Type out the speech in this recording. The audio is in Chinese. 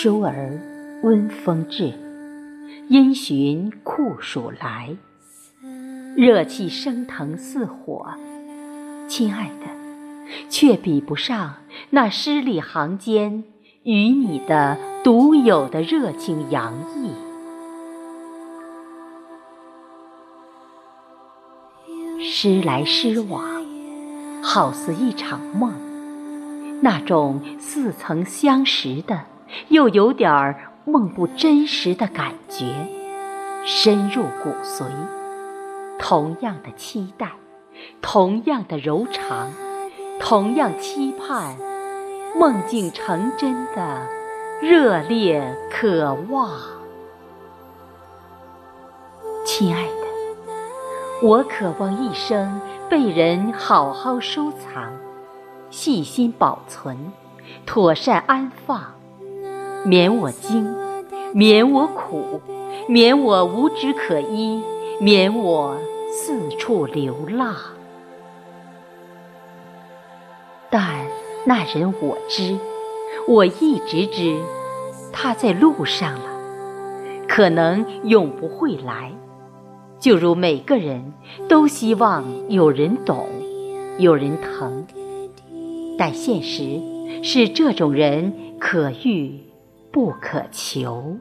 疏儿温风至，因循酷暑来。热气升腾似火，亲爱的，却比不上那诗里行间与你的独有的热情洋溢。诗来诗往，好似一场梦，那种似曾相识的，又有点儿梦不真实的感觉，深入骨髓。同样的期待，同样的柔肠，同样期盼梦境成真的热烈渴望。亲爱的，我渴望一生被人好好收藏、细心保存、妥善安放，免我惊，免我苦，免我无枝可依。免我四处流浪，但那人我知，我一直知，他在路上了，可能永不会来。就如每个人都希望有人懂，有人疼，但现实是这种人可遇不可求。